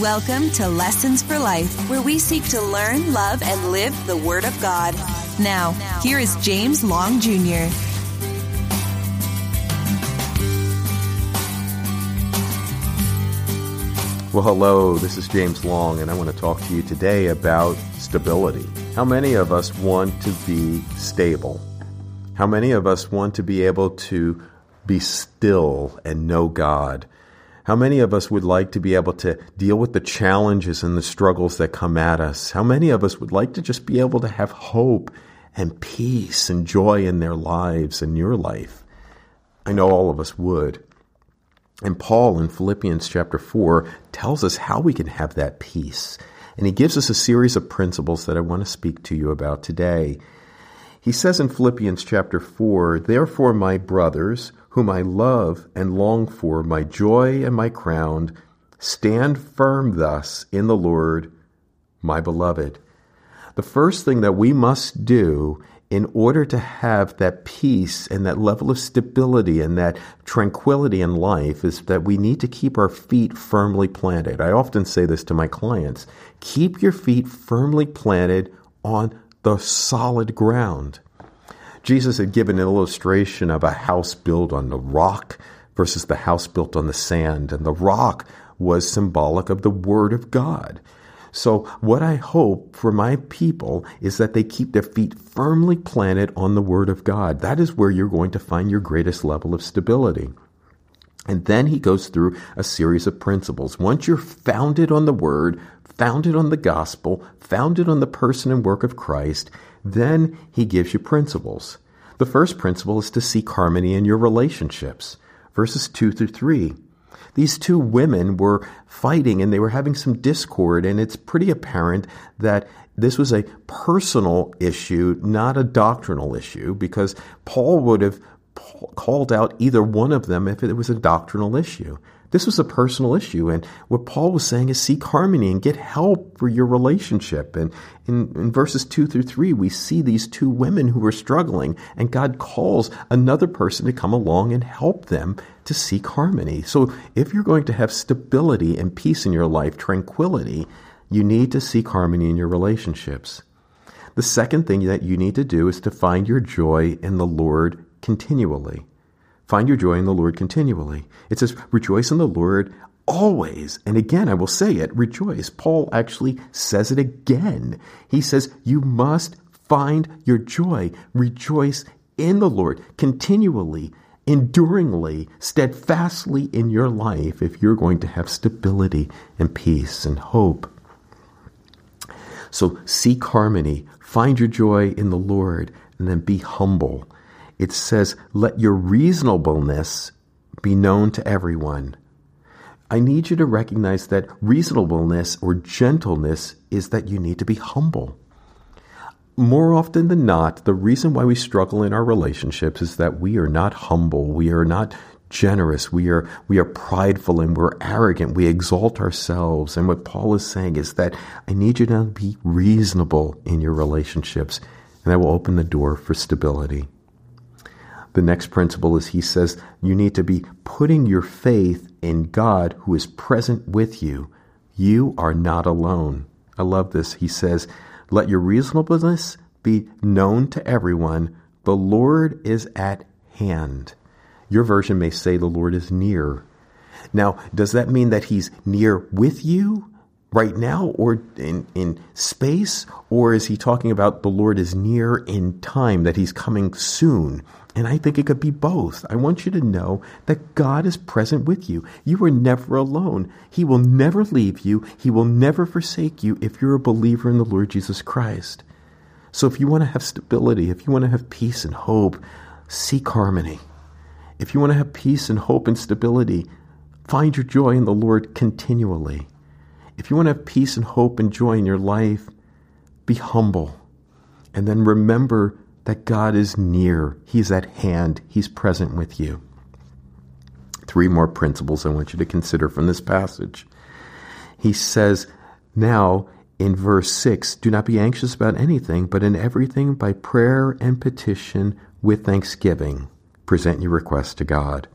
Welcome to Lessons for Life, where we seek to learn, love, and live the Word of God. Now, here is James Long Jr. Well, hello, this is James Long, and I want to talk to you today about stability. How many of us want to be stable? How many of us want to be able to be still and know God? How many of us would like to be able to deal with the challenges and the struggles that come at us? How many of us would like to just be able to have hope and peace and joy in their lives and your life? I know all of us would. And Paul in Philippians chapter 4 tells us how we can have that peace. And he gives us a series of principles that I want to speak to you about today. He says in Philippians chapter 4, Therefore, my brothers, whom I love and long for, my joy and my crown, stand firm thus in the Lord, my beloved. The first thing that we must do in order to have that peace and that level of stability and that tranquility in life is that we need to keep our feet firmly planted. I often say this to my clients keep your feet firmly planted on the solid ground. Jesus had given an illustration of a house built on the rock versus the house built on the sand, and the rock was symbolic of the Word of God. So, what I hope for my people is that they keep their feet firmly planted on the Word of God. That is where you're going to find your greatest level of stability. And then he goes through a series of principles. Once you're founded on the Word, founded on the gospel, founded on the person and work of Christ, then he gives you principles. The first principle is to seek harmony in your relationships. Verses 2 through 3 these two women were fighting and they were having some discord, and it's pretty apparent that this was a personal issue, not a doctrinal issue, because Paul would have called out either one of them if it was a doctrinal issue. This was a personal issue. And what Paul was saying is seek harmony and get help for your relationship. And in, in verses two through three, we see these two women who are struggling, and God calls another person to come along and help them to seek harmony. So if you're going to have stability and peace in your life, tranquility, you need to seek harmony in your relationships. The second thing that you need to do is to find your joy in the Lord continually. Find your joy in the Lord continually. It says, rejoice in the Lord always. And again, I will say it, rejoice. Paul actually says it again. He says, you must find your joy. Rejoice in the Lord continually, enduringly, steadfastly in your life if you're going to have stability and peace and hope. So seek harmony, find your joy in the Lord, and then be humble it says, Let your reasonableness be known to everyone. I need you to recognize that reasonableness or gentleness is that you need to be humble. More often than not, the reason why we struggle in our relationships is that we are not humble. We are not generous. We are, we are prideful and we're arrogant. We exalt ourselves. And what Paul is saying is that I need you to be reasonable in your relationships, and that will open the door for stability. The next principle is he says you need to be putting your faith in God who is present with you. You are not alone. I love this. He says, Let your reasonableness be known to everyone. The Lord is at hand. Your version may say the Lord is near. Now, does that mean that he's near with you right now or in, in space? Or is he talking about the Lord is near in time, that he's coming soon? And I think it could be both. I want you to know that God is present with you. You are never alone. He will never leave you. He will never forsake you if you're a believer in the Lord Jesus Christ. So if you want to have stability, if you want to have peace and hope, seek harmony. If you want to have peace and hope and stability, find your joy in the Lord continually. If you want to have peace and hope and joy in your life, be humble. And then remember that God is near, He's at hand, He's present with you. Three more principles I want you to consider from this passage. He says, now in verse 6, do not be anxious about anything, but in everything by prayer and petition with thanksgiving, present your requests to God.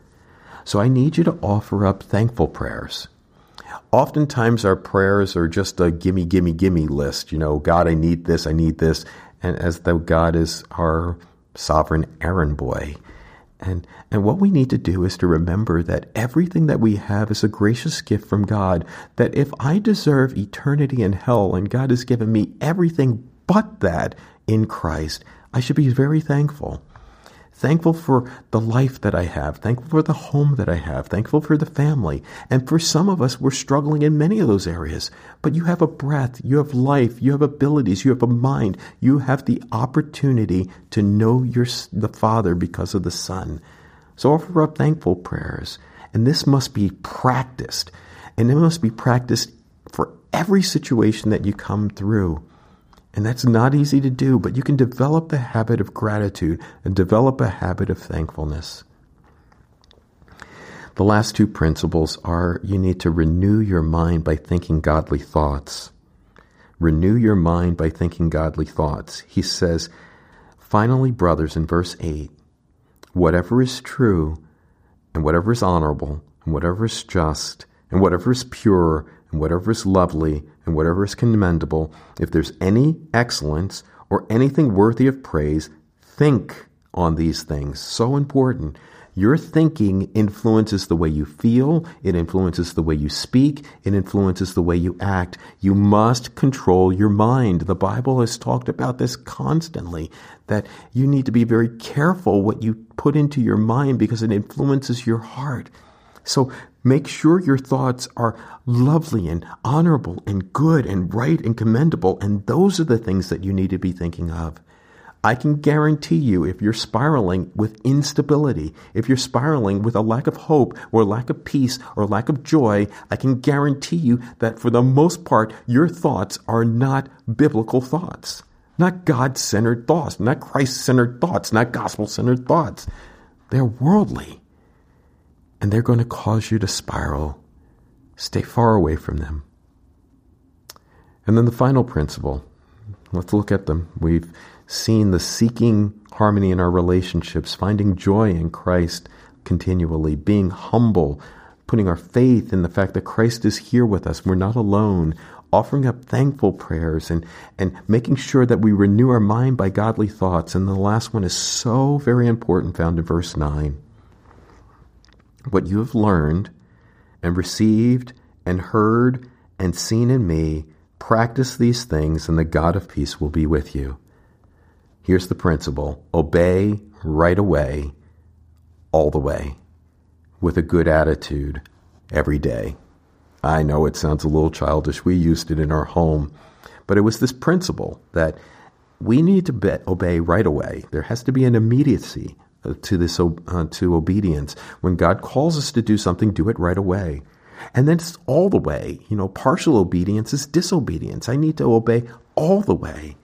So I need you to offer up thankful prayers. Oftentimes, our prayers are just a gimme, gimme, gimme list. You know, God, I need this, I need this. And as though God is our sovereign errand boy. And, and what we need to do is to remember that everything that we have is a gracious gift from God. That if I deserve eternity in hell and God has given me everything but that in Christ, I should be very thankful. Thankful for the life that I have, thankful for the home that I have, thankful for the family. And for some of us, we're struggling in many of those areas. But you have a breath, you have life, you have abilities, you have a mind, you have the opportunity to know your, the Father because of the Son. So offer up thankful prayers. And this must be practiced. And it must be practiced for every situation that you come through. And that's not easy to do, but you can develop the habit of gratitude and develop a habit of thankfulness. The last two principles are you need to renew your mind by thinking godly thoughts. Renew your mind by thinking godly thoughts. He says, finally, brothers, in verse 8, whatever is true, and whatever is honorable, and whatever is just, and whatever is pure, and whatever is lovely, and whatever is commendable, if there's any excellence or anything worthy of praise, think on these things. So important. Your thinking influences the way you feel, it influences the way you speak, it influences the way you act. You must control your mind. The Bible has talked about this constantly that you need to be very careful what you put into your mind because it influences your heart. So make sure your thoughts are lovely and honorable and good and right and commendable. And those are the things that you need to be thinking of. I can guarantee you if you're spiraling with instability, if you're spiraling with a lack of hope or lack of peace or lack of joy, I can guarantee you that for the most part, your thoughts are not biblical thoughts, not God centered thoughts, not Christ centered thoughts, not gospel centered thoughts. They're worldly and they're going to cause you to spiral. Stay far away from them. And then the final principle. Let's look at them. We've seen the seeking harmony in our relationships, finding joy in Christ continually, being humble, putting our faith in the fact that Christ is here with us. We're not alone. Offering up thankful prayers and, and making sure that we renew our mind by godly thoughts. And the last one is so very important, found in verse 9 what you have learned and received and heard and seen in me, practice these things, and the God of peace will be with you. Here's the principle obey right away, all the way, with a good attitude every day. I know it sounds a little childish. We used it in our home, but it was this principle that we need to be- obey right away. There has to be an immediacy to this uh, to obedience. When God calls us to do something, do it right away. And then it's all the way. You know, partial obedience is disobedience. I need to obey all the way.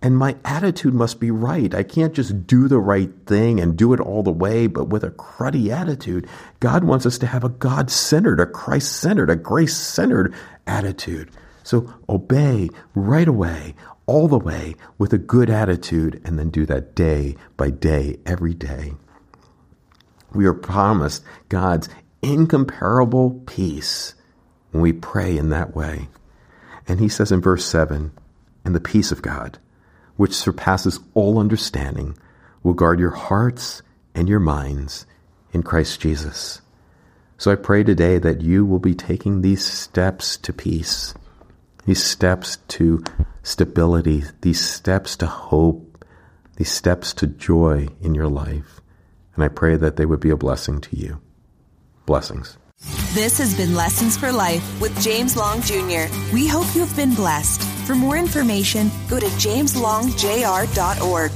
And my attitude must be right. I can't just do the right thing and do it all the way, but with a cruddy attitude. God wants us to have a God centered, a Christ centered, a grace centered attitude. So obey right away, all the way with a good attitude and then do that day by day, every day. We are promised God's incomparable peace when we pray in that way. And he says in verse 7 And the peace of God, which surpasses all understanding, will guard your hearts and your minds in Christ Jesus. So I pray today that you will be taking these steps to peace, these steps to stability, these steps to hope, these steps to joy in your life. And I pray that they would be a blessing to you. Blessings. This has been Lessons for Life with James Long Jr. We hope you have been blessed. For more information, go to jameslongjr.org